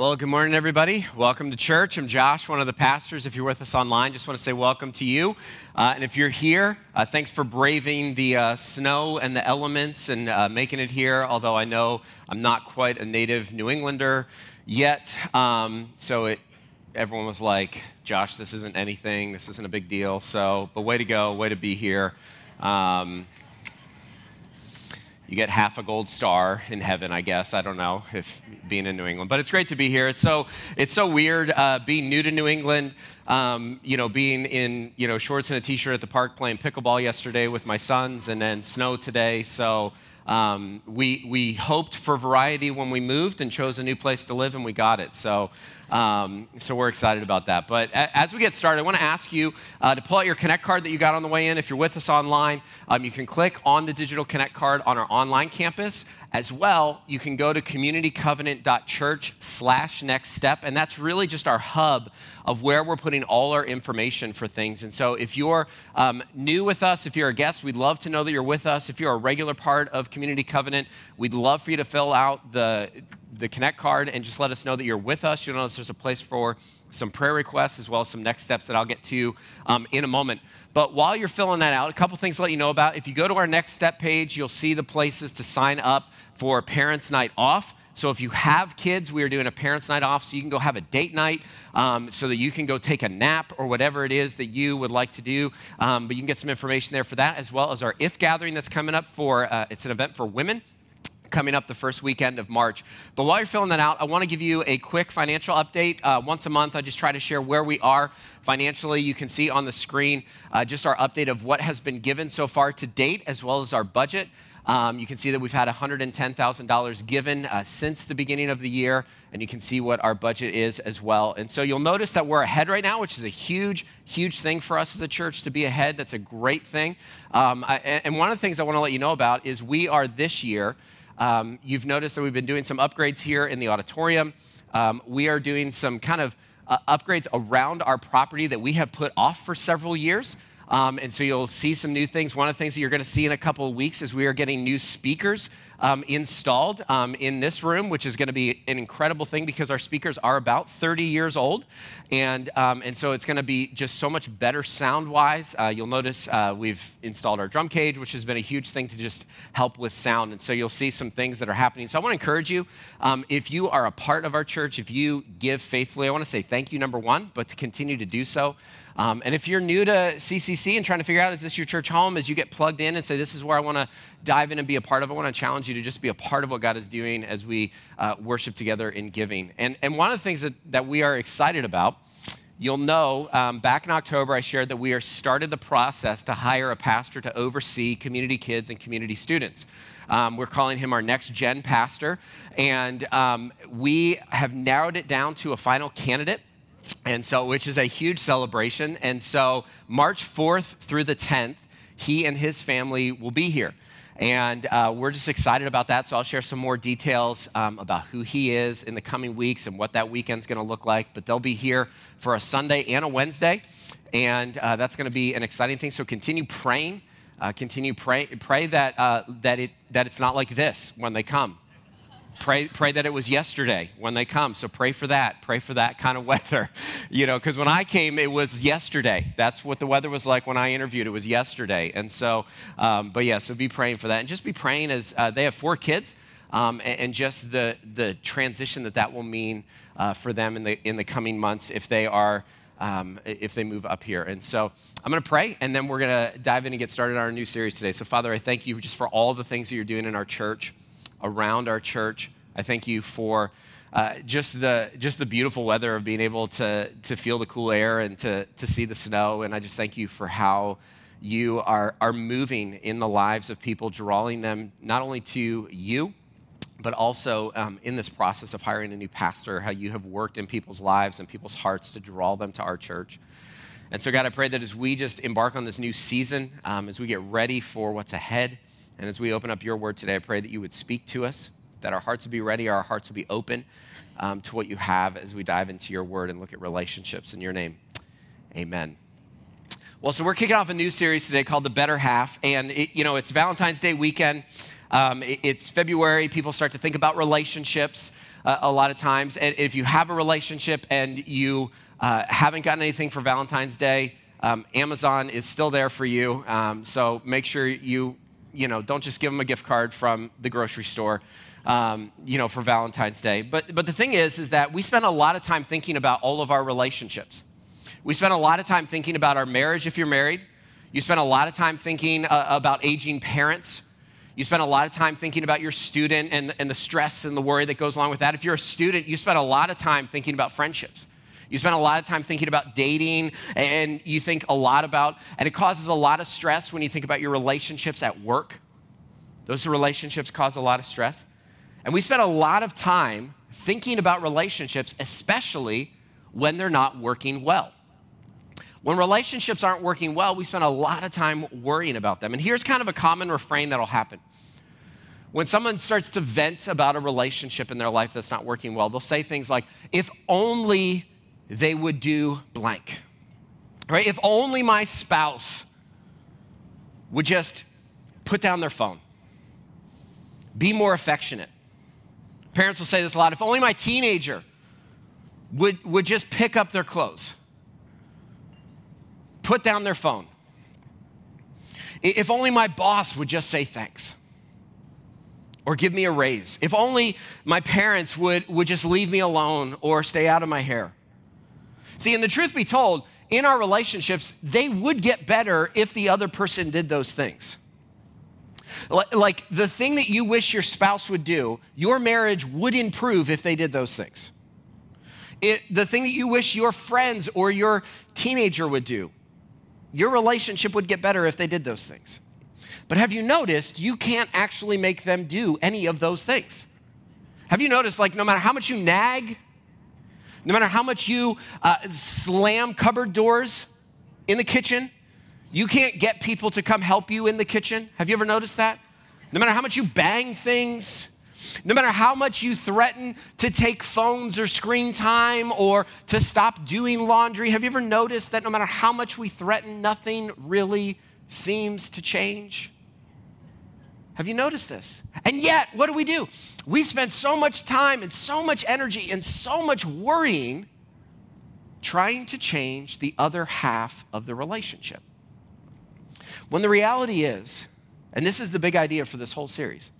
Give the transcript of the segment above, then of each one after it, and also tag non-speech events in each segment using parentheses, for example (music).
Well, good morning, everybody. Welcome to church. I'm Josh, one of the pastors. If you're with us online, just want to say welcome to you. Uh, and if you're here, uh, thanks for braving the uh, snow and the elements and uh, making it here. Although I know I'm not quite a native New Englander yet, um, so it, everyone was like, "Josh, this isn't anything. This isn't a big deal." So, but way to go, way to be here. Um, you get half a gold star in heaven, I guess. I don't know if being in New England, but it's great to be here. It's so it's so weird uh, being new to New England. Um, you know, being in you know shorts and a t-shirt at the park playing pickleball yesterday with my sons, and then snow today. So um, we, we hoped for variety when we moved and chose a new place to live, and we got it. So, um, so we're excited about that. But a, as we get started, I want to ask you uh, to pull out your Connect card that you got on the way in. If you're with us online, um, you can click on the digital Connect card on our online campus. As well, you can go to communitycovenant.church slash next step, and that's really just our hub of where we're putting all our information for things. And so if you're um, new with us, if you're a guest, we'd love to know that you're with us. If you're a regular part of Community Covenant, we'd love for you to fill out the, the Connect card and just let us know that you're with us. You'll notice there's a place for some prayer requests as well as some next steps that I'll get to um, in a moment. But while you're filling that out, a couple things to let you know about. If you go to our next step page, you'll see the places to sign up for Parents Night Off. So if you have kids, we are doing a parents' night off, so you can go have a date night, um, so that you can go take a nap or whatever it is that you would like to do. Um, but you can get some information there for that, as well as our IF gathering that's coming up for. Uh, it's an event for women coming up the first weekend of March. But while you're filling that out, I want to give you a quick financial update. Uh, once a month, I just try to share where we are financially. You can see on the screen uh, just our update of what has been given so far to date, as well as our budget. Um, you can see that we've had $110,000 given uh, since the beginning of the year, and you can see what our budget is as well. And so you'll notice that we're ahead right now, which is a huge, huge thing for us as a church to be ahead. That's a great thing. Um, I, and one of the things I want to let you know about is we are this year um, you've noticed that we've been doing some upgrades here in the auditorium. Um, we are doing some kind of uh, upgrades around our property that we have put off for several years. Um, and so you'll see some new things. One of the things that you're going to see in a couple of weeks is we are getting new speakers um, installed um, in this room, which is going to be an incredible thing because our speakers are about 30 years old. And, um, and so it's going to be just so much better sound wise. Uh, you'll notice uh, we've installed our drum cage, which has been a huge thing to just help with sound. And so you'll see some things that are happening. So I want to encourage you um, if you are a part of our church, if you give faithfully, I want to say thank you, number one, but to continue to do so. Um, and if you're new to CCC and trying to figure out, is this your church home, as you get plugged in and say, this is where I want to dive in and be a part of, I want to challenge you to just be a part of what God is doing as we uh, worship together in giving. And, and one of the things that, that we are excited about, you'll know um, back in October, I shared that we are started the process to hire a pastor to oversee community kids and community students. Um, we're calling him our next gen pastor. And um, we have narrowed it down to a final candidate and so which is a huge celebration. And so march 4th through the 10th he and his family will be here. And uh, we're just excited about that. So i'll share some more details um, about who he is in the coming weeks and what that weekend's going to look like. But they'll be here for a sunday and a wednesday. And uh, that's going to be an exciting thing. So continue praying uh, continue pray, pray that, uh, that, it, that it's not like this when they come Pray, pray that it was yesterday when they come. So pray for that. Pray for that kind of (laughs) weather. You know, because when I came, it was yesterday. That's what the weather was like when I interviewed. It was yesterday. And so, um, but yeah, so be praying for that. And just be praying as uh, they have four kids um, and, and, just the, the transition that that will mean uh, for them in the, in the coming months if they are. Um, if they move up here. And so I'm going to pray, and then we're going to dive in and get started on our new series today. So, Father, I thank you just for all the things that you're doing in our church around our church. I thank you for uh, just the just the beautiful weather of being able to to feel the cool air and to to see the snow. And I just thank you for how you are are moving in the lives of people, drawing them not only to you, but also um, in this process of hiring a new pastor, how you have worked in people's lives and people's hearts to draw them to our church. And so, God, I pray that as we just embark on this new season, um, as we get ready for what's ahead, and as we open up your word today, I pray that you would speak to us, that our hearts would be ready, our hearts would be open um, to what you have as we dive into your word and look at relationships. In your name, amen. Well, so we're kicking off a new series today called The Better Half. And, it, you know, it's Valentine's Day weekend. Um, it, it's February. People start to think about relationships. uh, a lot of times. And if you have a relationship and you uh, haven't gotten anything for Valentine's Day, um, Amazon is still there for you. Um, so make sure you, you know, don't just give them a gift card from the grocery store. Um, you know, for Valentine's Day. But, but the thing is, is that we spend a lot of time thinking about all of our relationships. We spend a lot of time thinking about our marriage if you're married. You spend a lot of time thinking uh, about aging parents. You spend a lot of time thinking about your student and, and the stress and the worry that goes along with that. If you're a student, you spend a lot of time thinking about friendships. You spend a lot of time thinking about dating, and you think a lot about, and it causes a lot of stress when you think about your relationships at work. Those relationships cause a lot of stress. And we spend a lot of time thinking about relationships, especially when they're not working well. When relationships aren't working well, we spend a lot of time worrying about them. And here's kind of a common refrain that'll happen. When someone starts to vent about a relationship in their life that's not working well, they'll say things like, if only they would do blank. Right? If only my spouse would just put down their phone, be more affectionate. Parents will say this a lot if only my teenager would, would just pick up their clothes, put down their phone. If only my boss would just say thanks or give me a raise. If only my parents would, would just leave me alone or stay out of my hair. See, and the truth be told, in our relationships, they would get better if the other person did those things. Like the thing that you wish your spouse would do, your marriage would improve if they did those things. It, the thing that you wish your friends or your teenager would do, your relationship would get better if they did those things. But have you noticed you can't actually make them do any of those things? Have you noticed, like, no matter how much you nag, no matter how much you uh, slam cupboard doors in the kitchen, you can't get people to come help you in the kitchen. Have you ever noticed that? No matter how much you bang things, no matter how much you threaten to take phones or screen time or to stop doing laundry, have you ever noticed that no matter how much we threaten, nothing really seems to change? Have you noticed this? And yet, what do we do? We spend so much time and so much energy and so much worrying trying to change the other half of the relationship. When the reality is, and this is the big idea for this whole series,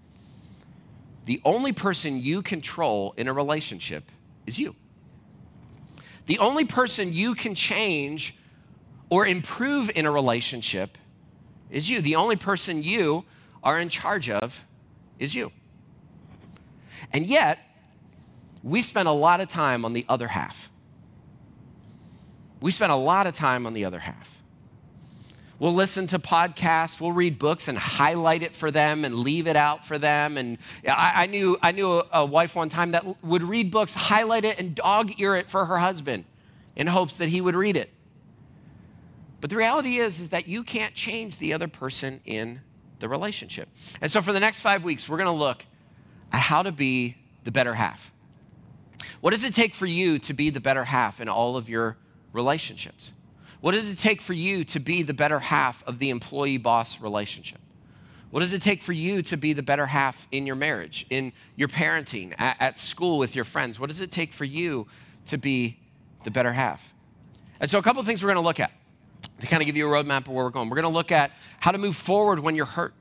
the only person you control in a relationship is you. The only person you can change or improve in a relationship is you. The only person you are in charge of is you. And yet, we spend a lot of time on the other half. We spend a lot of time on the other half. We'll listen to podcasts, we'll read books and highlight it for them and leave it out for them. And I, I knew, I knew a, wife one time that would read books, highlight it, and dog ear it for her husband in hopes that he would read it. But the reality is, is that you can't change the other person in the relationship. And so for the next five weeks, we're going to look at how to be the better half. What does it take for you to be the better half in all of your relationships? What does it take for you to be the better half of the employee boss relationship? What does it take for you to be the better half in your marriage, in your parenting, at, at, school with your friends? What does it take for you to be the better half? And so, a couple of things we're going to look at to kind of give you a roadmap of where we're going. We're going to look at how to move forward when you're hurt.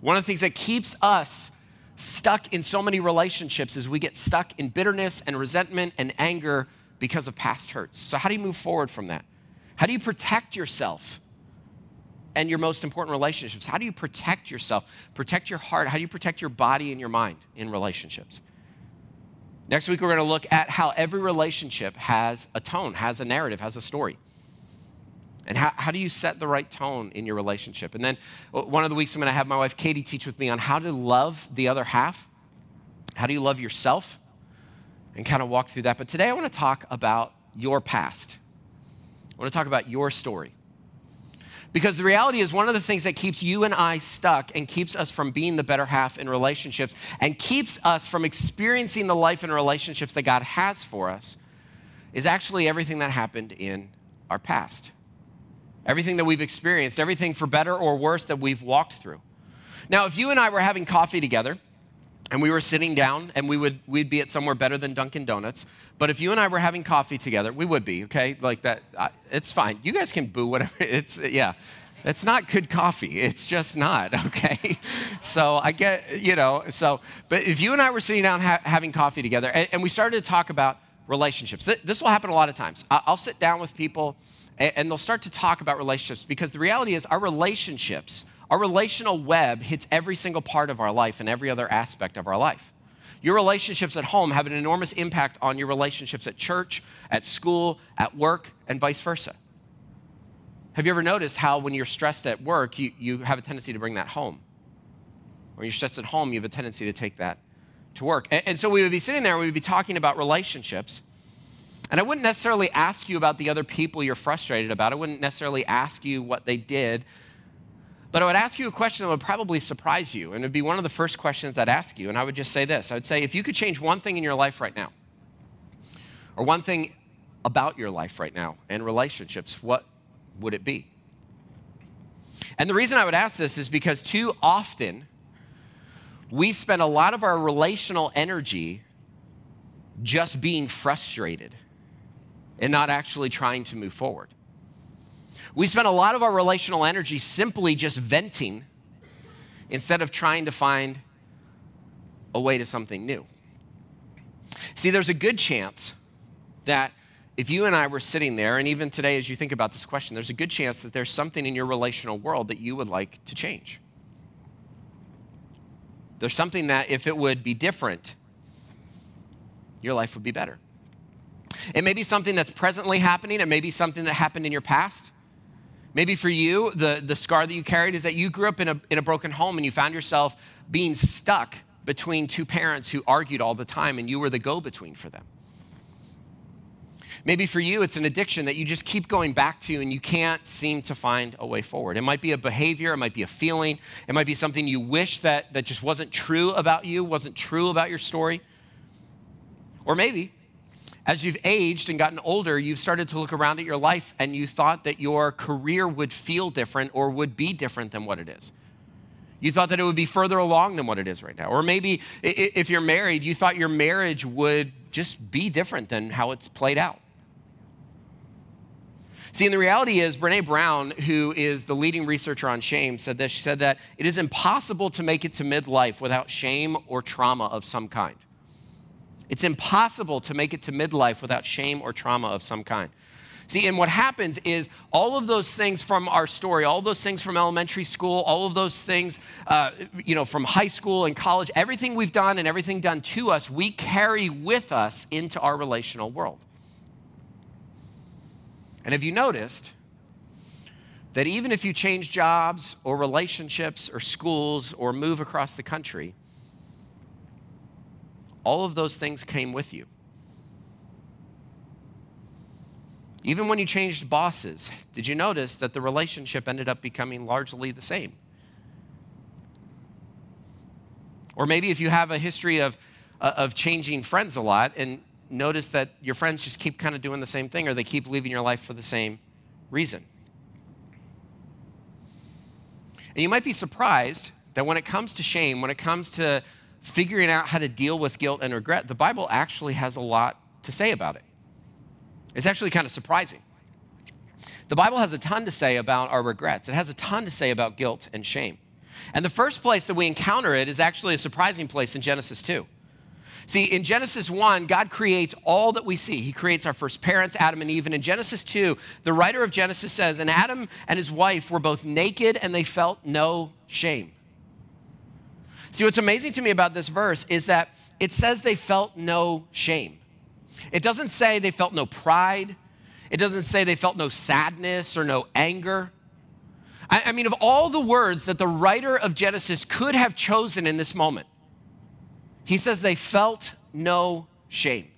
One of the things that keeps us stuck in so many relationships is we get stuck in bitterness and resentment and anger because of past hurts. So, how do you move forward from that? How do you protect yourself and your most important relationships? How do you protect yourself, protect your heart? How do you protect your body and your mind in relationships? Next week, we're going to look at how every relationship has a tone, has a narrative, has a story. And how, how do you set the right tone in your relationship? And then uh, one of the weeks, I'm going to have my wife Katie teach with me on how to love the other half. How do you love yourself? And kind of walk through that. But today, I want to talk about your past. I want to talk about your story. Because the reality is, one of the things that keeps you and I stuck and keeps us from being the better half in relationships and keeps us from experiencing the life and relationships that God has for us is actually everything that happened in our past everything that we've experienced, everything for better or worse that we've walked through. Now, if you and I were having coffee together, and we were sitting down and we would we'd be at somewhere better than Dunkin' Donuts. But if you and I were having coffee together, we would be, okay? Like that I, it's fine. You guys can boo whatever. (laughs) It's yeah. It's not good coffee. It's just not, (laughs) okay? So I get, you know, so, but if you and I were sitting down ha- having coffee together and, and, we started to talk about relationships, th- this will happen a lot of times. I- I'll sit down with people and they'll start to talk about relationships because the reality is our relationships our relational web hits every single part of our life and every other aspect of our life. Your relationships at home have an enormous impact on your relationships at church, at school, at work, and vice versa. Have you ever noticed how when you're stressed at work, you, you have a tendency to bring that home? When you're stressed at home, you have a tendency to take that to work. And, and so we would be sitting there and we would be talking about relationships. And I wouldn't necessarily ask you about the other people you're frustrated about. I wouldn't necessarily ask you what they did but I would ask you a question that would probably surprise you, and it would be one of the first questions I'd ask you. And I would just say this I would say, if you could change one thing in your life right now, or one thing about your life right now and relationships, what would it be? And the reason I would ask this is because too often we spend a lot of our relational energy just being frustrated and not actually trying to move forward. We spend a lot of our relational energy simply just venting instead of trying to find a way to something new. See, there's a good chance that if you and I were sitting there, and even today as you think about this question, there's a good chance that there's something in your relational world that you would like to change. There's something that if it would be different, your life would be better. It may be something that's presently happening, it may be something that happened in your past. Maybe for you, the, the scar that you carried is that you grew up in a, in a broken home and you found yourself being stuck between two parents who argued all the time and you were the go between for them. Maybe for you, it's an addiction that you just keep going back to and you can't seem to find a way forward. It might be a behavior, it might be a feeling, it might be something you wish that, that just wasn't true about you, wasn't true about your story. Or maybe as you've aged and gotten older, you've started to look around at your life and you thought that your career would feel different or would be different than what it is. You thought that it would be further along than what it is right now. Or maybe if you're married, you thought your marriage would just be different than how it's played out. See, and the reality is, Brene Brown, who is the leading researcher on shame, said this. She said that it is impossible to make it to midlife without shame or trauma of some kind. It's impossible to make it to midlife without shame or trauma of some kind. See, and what happens is all of those things from our story, all those things from elementary school, all of those things, uh, you know, from high school and college, everything we've done and everything done to us, we carry with us into our relational world. And have you noticed that even if you change jobs or relationships or schools or move across the country, all of those things came with you. Even when you changed bosses, did you notice that the relationship ended up becoming largely the same? Or maybe if you have a history of, uh, of changing friends a lot and notice that your friends just keep kind of doing the same thing or they keep leaving your life for the same reason. And you might be surprised that when it comes to shame, when it comes to figuring out how to deal with guilt and regret, the Bible actually has a lot to say about it. It's actually kind of surprising. The Bible has a ton to say about our regrets, it has a ton to say about guilt and shame. And the first place that we encounter it is actually a surprising place in Genesis 2. See, in Genesis 1, God creates all that we see. He creates our first parents, Adam and Eve. And in Genesis 2, the writer of Genesis says, And Adam and his wife were both naked and they felt no shame. See, what's amazing to me about this verse is that it says they felt no shame. It doesn't say they felt no pride. It doesn't say they felt no sadness or no anger. I, I mean, of all the words that the writer of Genesis could have chosen in this moment, he says they felt no shame.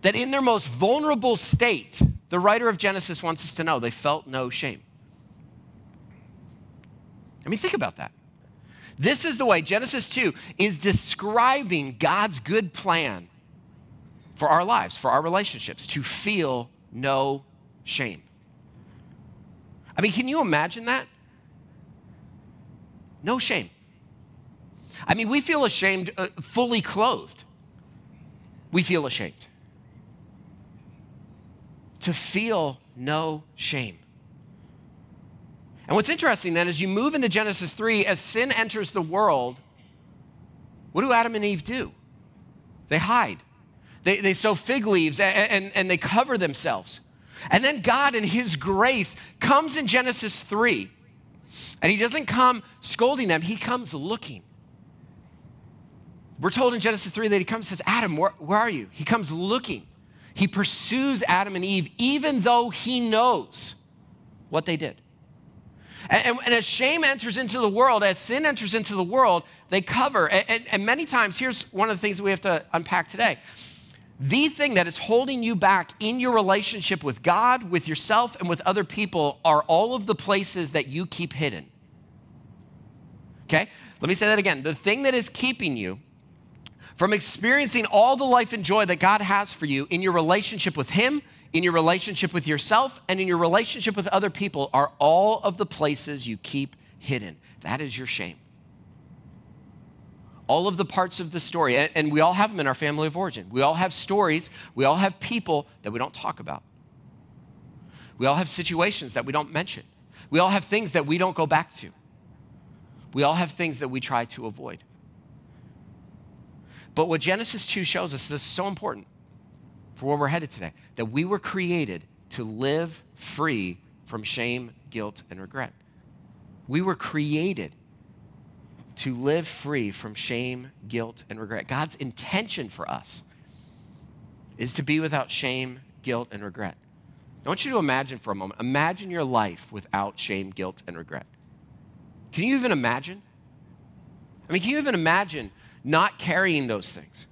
That in their most vulnerable state, the writer of Genesis wants us to know they felt no shame. I mean, think about that. This is the way Genesis 2 is describing God's good plan for our lives, for our relationships, to feel no shame. I mean, can you imagine that? No shame. I mean, we feel ashamed uh, fully clothed. We feel ashamed. To feel no shame. And what's interesting then is you move into Genesis 3, as sin enters the world, what do Adam and Eve do? They hide. They, they sew fig leaves and, and, and they cover themselves. And then God, in His grace, comes in Genesis 3. And He doesn't come scolding them, He comes looking. We're told in Genesis 3 that He comes and says, Adam, where, where are you? He comes looking. He pursues Adam and Eve, even though He knows what they did. And, and, as shame enters into the world, as sin enters into the world, they cover. And, and, and many times, here's one of the things that we have to unpack today the thing that is holding you back in your relationship with God, with yourself, and with other people are all of the places that you keep hidden. Okay? Let me say that again. The thing that is keeping you from experiencing all the life and joy that God has for you in your relationship with Him, in your relationship with yourself, and in your relationship with other people are all of the places you keep hidden. That is your shame all of the parts of the story, and, we all have them in our family of origin. We all have stories, we all have people that we don't talk about. We all have situations that we don't mention. We all have things that we don't go back to. We all have things that we try to avoid. But what Genesis 2 shows us, this is so important for where we're headed today, that we were created to live free from shame, guilt, and regret. We were created to live free from shame, guilt, and regret. God's intention for us is to be without shame, guilt, and regret. I want you to imagine for a moment. Imagine your life without shame, guilt, and regret. Can you even imagine? I mean, can you even imagine not carrying those things?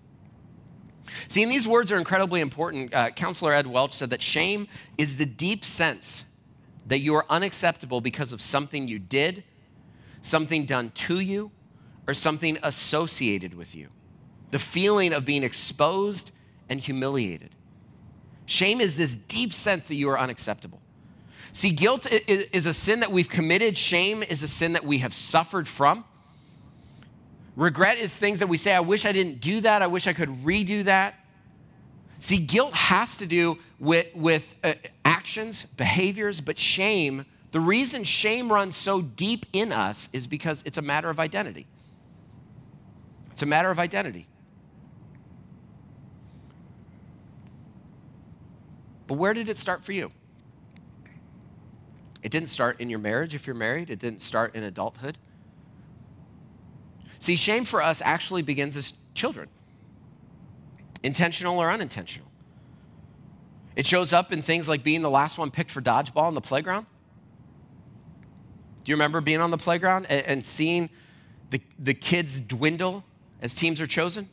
See, and these words are incredibly important. Uh, Counselor Ed Welch said that shame is the deep sense that you are unacceptable because of something you did something done to you, or something associated with you. The feeling of being exposed and humiliated. Shame is this deep sense that you are unacceptable. See, guilt is a sin that we've committed, shame is a sin that we have suffered from. Regret is things that we say, I wish I didn't do that, I wish I could redo that. See, guilt has to do with, with uh, actions, behaviors, but shame the reason shame runs so deep in us is because it's a matter of identity. It's a matter of identity. But where did it start for you? It didn't start in your marriage if you're married, it didn't start in adulthood. See, shame for us actually begins as children, intentional or unintentional. It shows up in things like being the last one picked for dodgeball in the playground. Do you remember being on the playground and, and seeing the, the kids dwindle as teams are chosen?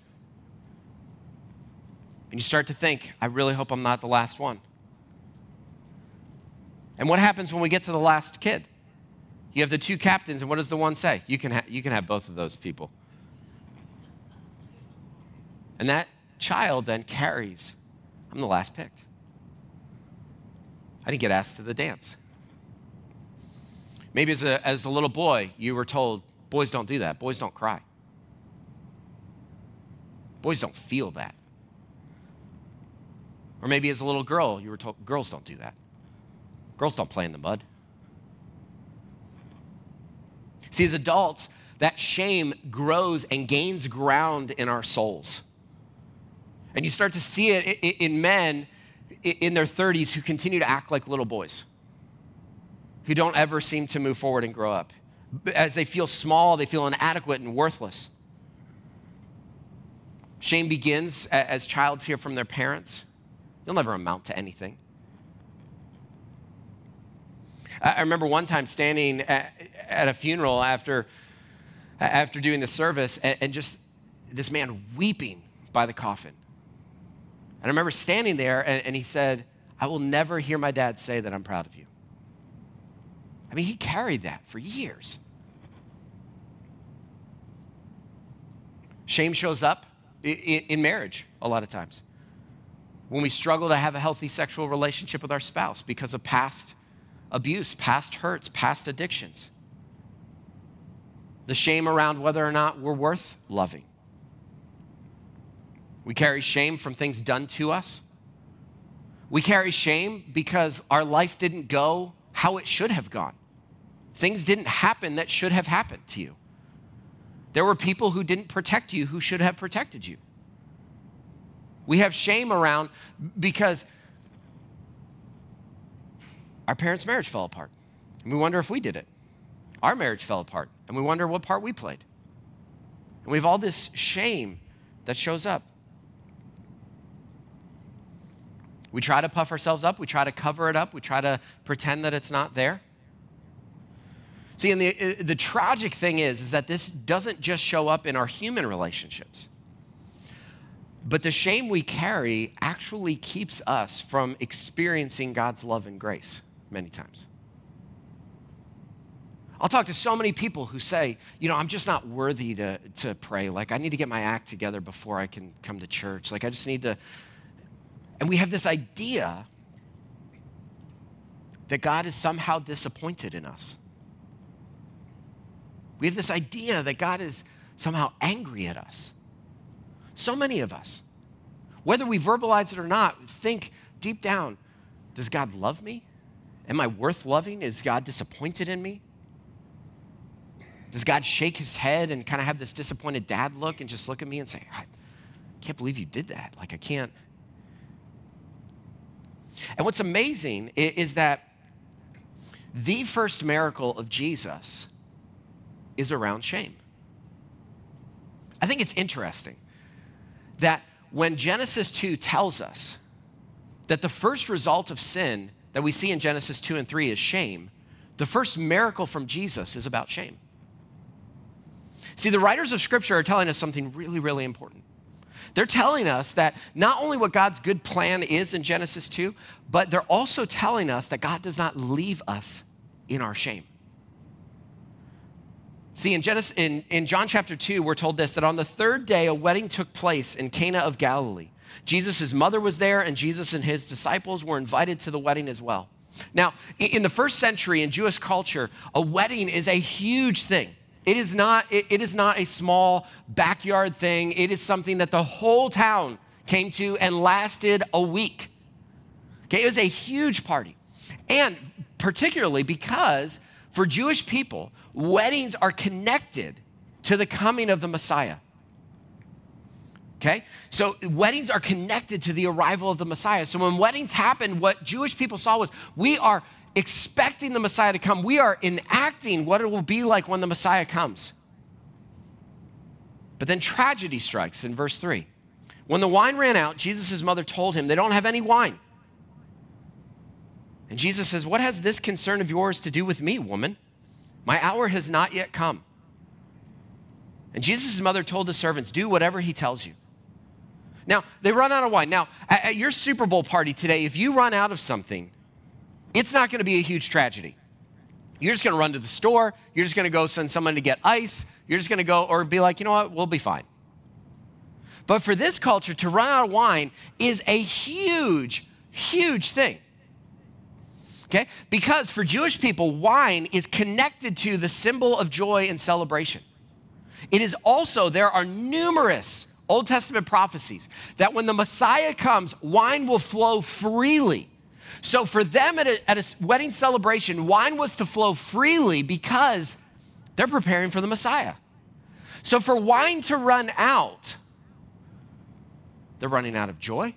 And you start to think, I really hope I'm not the last one. And what happens when we get to the last kid? You have the two captains, and what does the one say? You can, ha- you can have both of those people. And that child then carries, I'm the last picked. I didn't get asked to the dance. Maybe as a, as a little boy, you were told, boys don't do that, boys don't cry. Boys don't feel that. Or maybe as a little girl, you were told, girls don't do that. Girls don't play in the mud. See, as adults, that shame grows and gains ground in our souls. And you start to see it in men in their 30s who continue to act like little boys who don't ever seem to move forward and grow up. As they feel small, they feel inadequate and worthless. Shame begins as childs hear from their parents. You'll never amount to anything. I remember one time standing a funeral after, after doing the service and just this man weeping by the coffin. And I remember standing there and he said, I will never hear my dad say that I'm proud of you. I mean, he carried that for years. Shame shows up in marriage a lot of times. When we struggle to have a healthy sexual relationship with our spouse because of past abuse, past hurts, past addictions. The shame around whether or not we're worth loving. We carry shame from things done to us. We carry shame because our life didn't go how it should have gone. Things didn't happen that should have happened to you. There were people who didn't protect you who should have protected you. We have shame around because our parents' marriage fell apart. And we wonder if we did it. Our marriage fell apart. And we wonder what part we played. And we have all this shame that shows up. We try to puff ourselves up, we try to cover it up, we try to pretend that it's not there. See, and the, uh, the tragic thing is, is that this doesn't just show up in our human relationships. But the shame we carry actually keeps us from experiencing God's love and grace many times. I'll talk to so many people who say, you know, I'm just not worthy to, to pray. Like, I need to get my act together before I can come to church. Like, I just need to and we have this idea that God is somehow disappointed in us. We have this idea that God is somehow angry at us. So many of us, whether we verbalize it or not, think deep down does God love me? Am I worth loving? Is God disappointed in me? Does God shake his head and kind of have this disappointed dad look and just look at me and say, I can't believe you did that? Like, I can't, and what's amazing is that the first miracle of Jesus is around shame. I think it's interesting that when Genesis 2 tells us that the first result of sin that we see in Genesis 2 and 3 is shame, the first miracle from Jesus is about shame. See, the writers of Scripture are telling us something really, really important. They're telling us that not only what God's good plan is in Genesis 2, but they're also telling us that God does not leave us in our shame. See, in, Genesis, in, in John chapter 2, we're told this that on the third day, a wedding took place in Cana of Galilee. Jesus' mother was there, and Jesus and his disciples were invited to the wedding as well. Now, in the first century in Jewish culture, a wedding is a huge thing. It is not, it, it is not a small backyard thing. It is something that the whole town came to and lasted a week. Okay, it was a huge party. And particularly because for Jewish people, weddings are connected to the coming of the Messiah. Okay? So weddings are connected to the arrival of the Messiah. So when weddings happened, what Jewish people saw was we are expecting the Messiah to come. We are enacting what it will be like when the Messiah comes. But then tragedy strikes in verse 3. When the wine ran out, Jesus' mother told him, They don't have any wine. And Jesus says, What has this concern of yours to do with me, woman? My hour has not yet come. And Jesus' mother told the servants, Do whatever he tells you. Now, they run out of wine. Now, at your Super Bowl party today, if you run out of something, it's not going to be a huge tragedy. You're just going to run to the store. You're just going to go send someone to get ice. You're just going to go or be like, you know what, we'll be fine. But for this culture, to run out of wine is a huge, huge thing. Okay? Because for Jewish people, wine is connected to the symbol of joy and celebration. It is also, there are numerous Old Testament prophecies that when the Messiah comes, wine will flow freely so for them at a, at a wedding celebration, wine was to flow freely because they're preparing for the Messiah. So for wine to run out, they're running out of joy,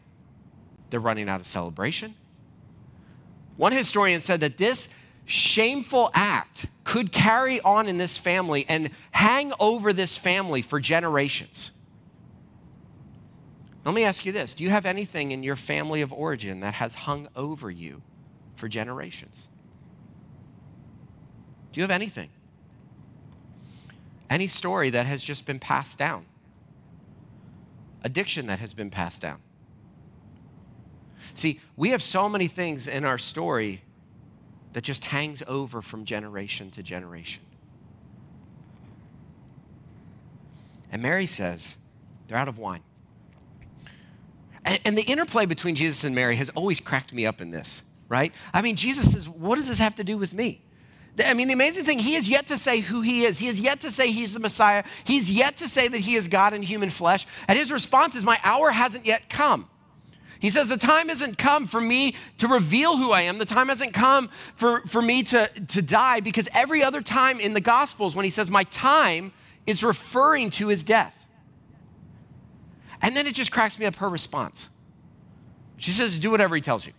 they're running out of celebration. One historian said that this shameful act could carry on in this family and hang over this family for generations. Let me ask you this Do you have anything in your family of origin that has hung over you for generations? Do you have anything? Any story that has just been passed down? Addiction that has been passed down? See, we have so many things in our story that just hangs over from generation to generation. And Mary says, they're out of wine. And, and the interplay between Jesus and Mary has always cracked me up in this, right? I mean, Jesus says, What does this have to do with me? I mean, the amazing thing, he has yet to say who he is. He has yet to say he's the Messiah. He's yet to say that he is God in human flesh. And his response is, My hour hasn't yet come. He says, The time hasn't come for me to reveal who I am. The time hasn't come for, for me to, to die because every other time in the Gospels, when he says, My time, is referring to his death. And then it just cracks me up her response. She says, Do whatever he tells you.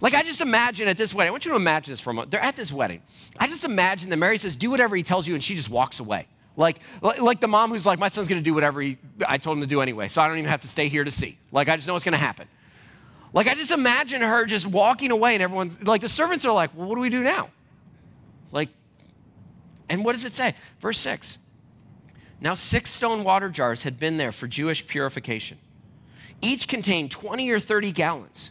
Like, I just imagine at this wedding, I want you to imagine this for a moment. They're at this wedding. I just imagine that Mary says, Do whatever he tells you, and she just walks away. Like, like the mom who's like, My son's gonna do whatever he, I told him to do anyway, so I don't even have to stay here to see. Like, I just know what's gonna happen. Like, I just imagine her just walking away, and everyone's like, the servants are like, Well, what do we do now? Like, and what does it say? Verse 6. Now, six stone water jars had been there for Jewish purification. Each contained 20 or 30 gallons.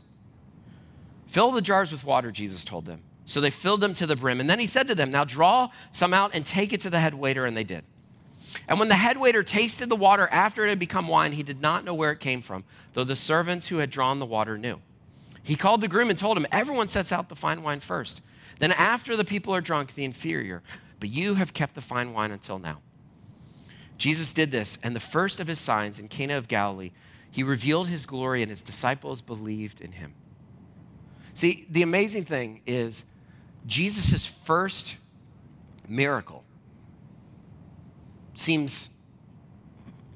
Fill the jars with water, Jesus told them. So they filled them to the brim. And then he said to them, Now draw some out and take it to the head waiter. And they did. And when the head waiter tasted the water after it had become wine, he did not know where it came from, though the servants who had drawn the water knew. He called the groom and told him, Everyone sets out the fine wine first. Then, after the people are drunk, the inferior. But you have kept the fine wine until now. Jesus did this, and the first of his signs in Cana of Galilee, he revealed his glory, and his disciples believed in him. See, the amazing thing is Jesus' first miracle seems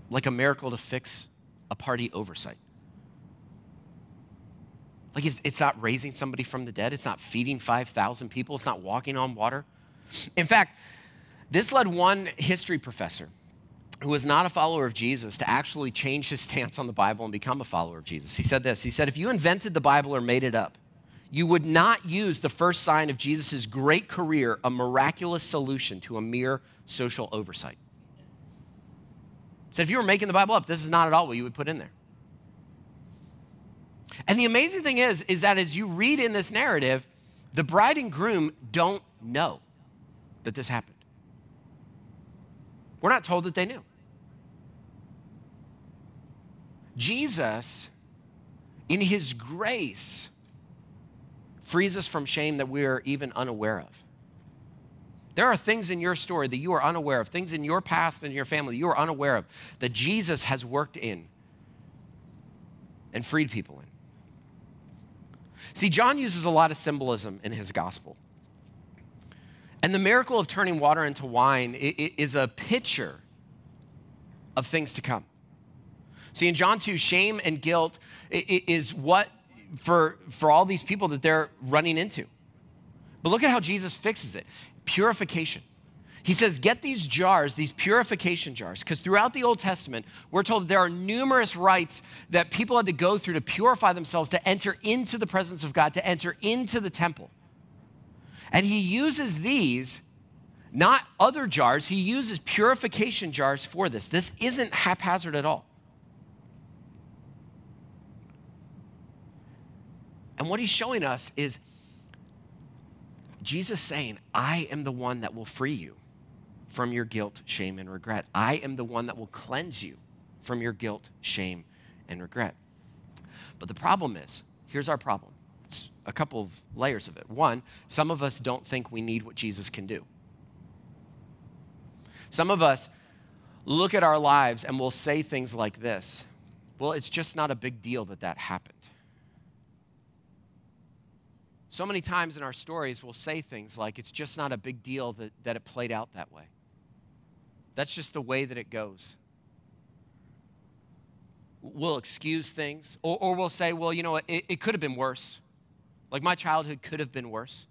like a miracle to fix a party oversight. Like it's, it's not raising somebody from the dead, it's not feeding 5,000 people, it's not walking on water. In fact, this led one history professor who was not a follower of Jesus to actually change his (laughs) stance on the Bible and become a follower of Jesus. He said this He said, If you invented the Bible or made it up, you would not use the first sign of Jesus' great career, a miraculous solution to a mere social oversight. So if you were making the Bible up, this is not at all what you would put in there. And the amazing thing is, is that as you read in this narrative, the bride and groom don't know that this happened. We're not told that they knew. Jesus, in his grace, frees us from shame that we are even unaware of. There are things in your story that you are unaware of, things in your past and your family you are unaware of that Jesus has worked in and freed people in. See, John uses a lot of symbolism in his gospel. And the miracle of turning water into wine is a picture of things to come. See, in John 2, shame and guilt is what for, for all these people that they're running into. But look at how Jesus fixes it purification. He says, Get these jars, these purification jars, because throughout the Old Testament, we're told there are numerous rites that people had to go through to purify themselves to enter into the presence of God, to enter into the temple. And he uses these, not other jars, he uses purification jars for this. This isn't haphazard at all. And what he's showing us is Jesus saying, I am the one that will free you from your guilt, shame, and regret. I am the one that will cleanse you from your guilt, shame, and regret. But the problem is here's our problem it's a couple of layers of it. One, some of us don't think we need what Jesus can do. Some of us look at our lives and we'll say things like this Well, it's just not a big deal that that happened. So many times in our stories, we'll say things like, it's just not a big deal that, that it played out that way. That's just the way that it goes. We'll excuse things, or, or we'll say, well, you know what, it, it could have been worse. Like my childhood could have been worse.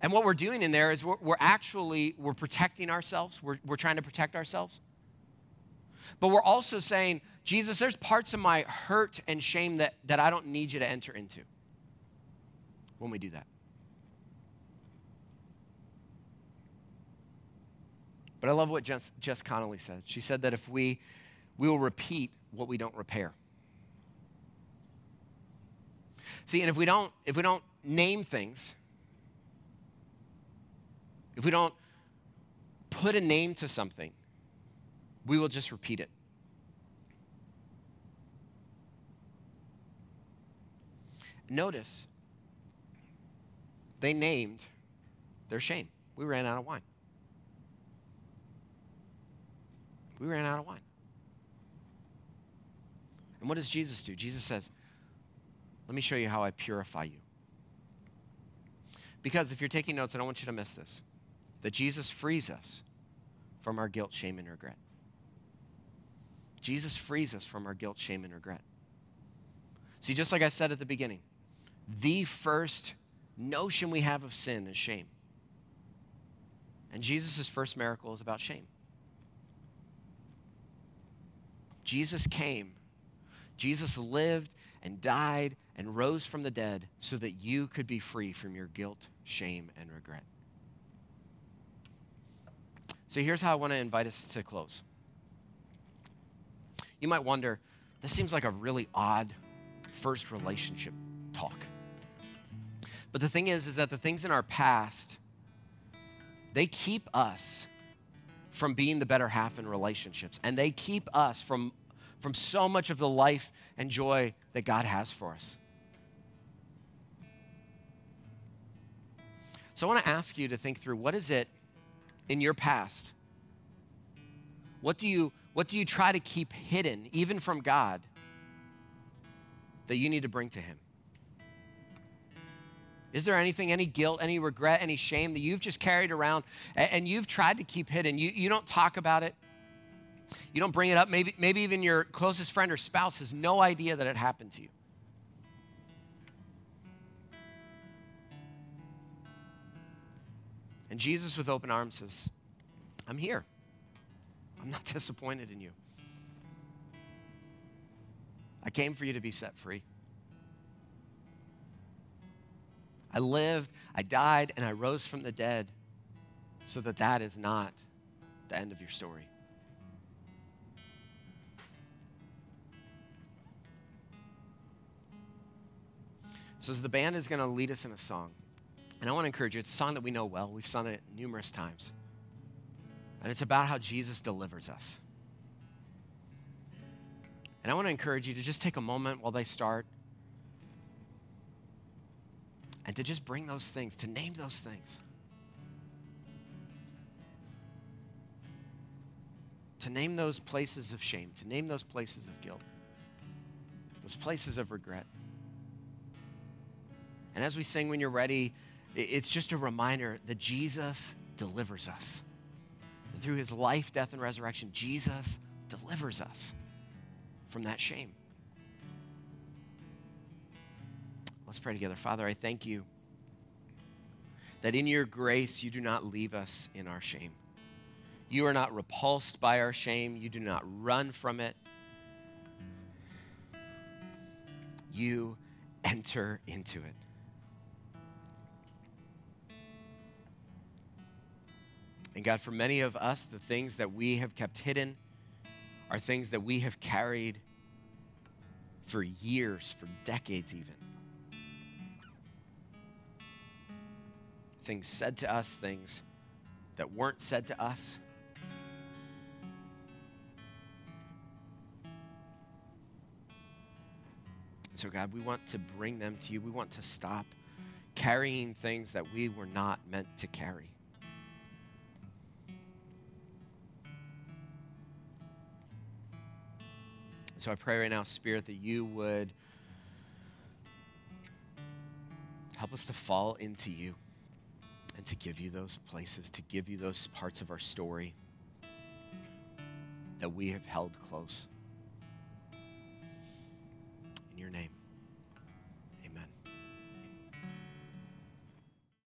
And what we're doing in there is we're, we're actually, we're protecting ourselves. We're, we're trying to protect ourselves. But we're also saying, Jesus, there's parts of my hurt and shame that, that I don't need you to enter into when we do that. But I love what Jess, Jess Connolly said. She said that if we, we will repeat what we don't repair. See, and if we don't, if we don't name things, if we don't put a name to something, we will just repeat it. Notice they named their shame. We ran out of wine. We ran out of wine. And what does Jesus do? Jesus says, Let me show you how I purify you. Because if you're taking notes, I don't want you to miss this that Jesus frees us from our guilt, shame, and regret. Jesus frees us from our guilt, shame, and regret. See, just like I said at the beginning, the first notion we have of sin is shame. And Jesus' first miracle is about shame. Jesus came, Jesus lived and died and rose from the dead so that you could be free from your guilt, shame, and regret. So here's how I want to invite us to close. You might wonder, this seems like a really odd first relationship talk. But the thing is, is that the things in our past, they keep us from being the better half in relationships. And they keep us from, from so much of the life and joy that God has for us. So I want to ask you to think through what is it in your past? What do you, what do you try to keep hidden, even from God, that you need to bring to Him? Is there anything, any guilt, any regret, any shame that you've just carried around and, you've tried to keep hidden? You, you don't talk about it. You don't bring it up. Maybe, maybe even your closest friend or spouse has no idea that it happened to you. And Jesus, with open arms, says, I'm here. I'm not (laughs) disappointed in you. I came for you to be set free. I lived, I died, and I rose from the dead so that that is not the end of your story. So, as the band is going to lead us in a song, and I want to encourage you, it's a song that we know well. We've sung it numerous times. And it's about how Jesus delivers us. And I want to encourage you to just take a moment while they start and to just bring those things, to name those things. To name those places of shame, to name those places of guilt, those places of regret. And as we sing when you're ready, it's just a reminder that Jesus delivers us. through his life, death, and resurrection, Jesus delivers us from that shame. Let's pray together. Father, I thank you that in your grace you do not leave us in our shame. You are not repulsed by our shame, you do not run from it. You enter into it. And God, for many of us, the things that we have kept hidden are things that we have carried for years, for decades even. Things said to us, things that weren't said to us. So, God, we want to bring them to you. We want to stop carrying things that we were not meant to carry. So I pray right now, Spirit, that you would help us to fall into you and to give you those places, to give you those parts of our story that we have held close. In your name.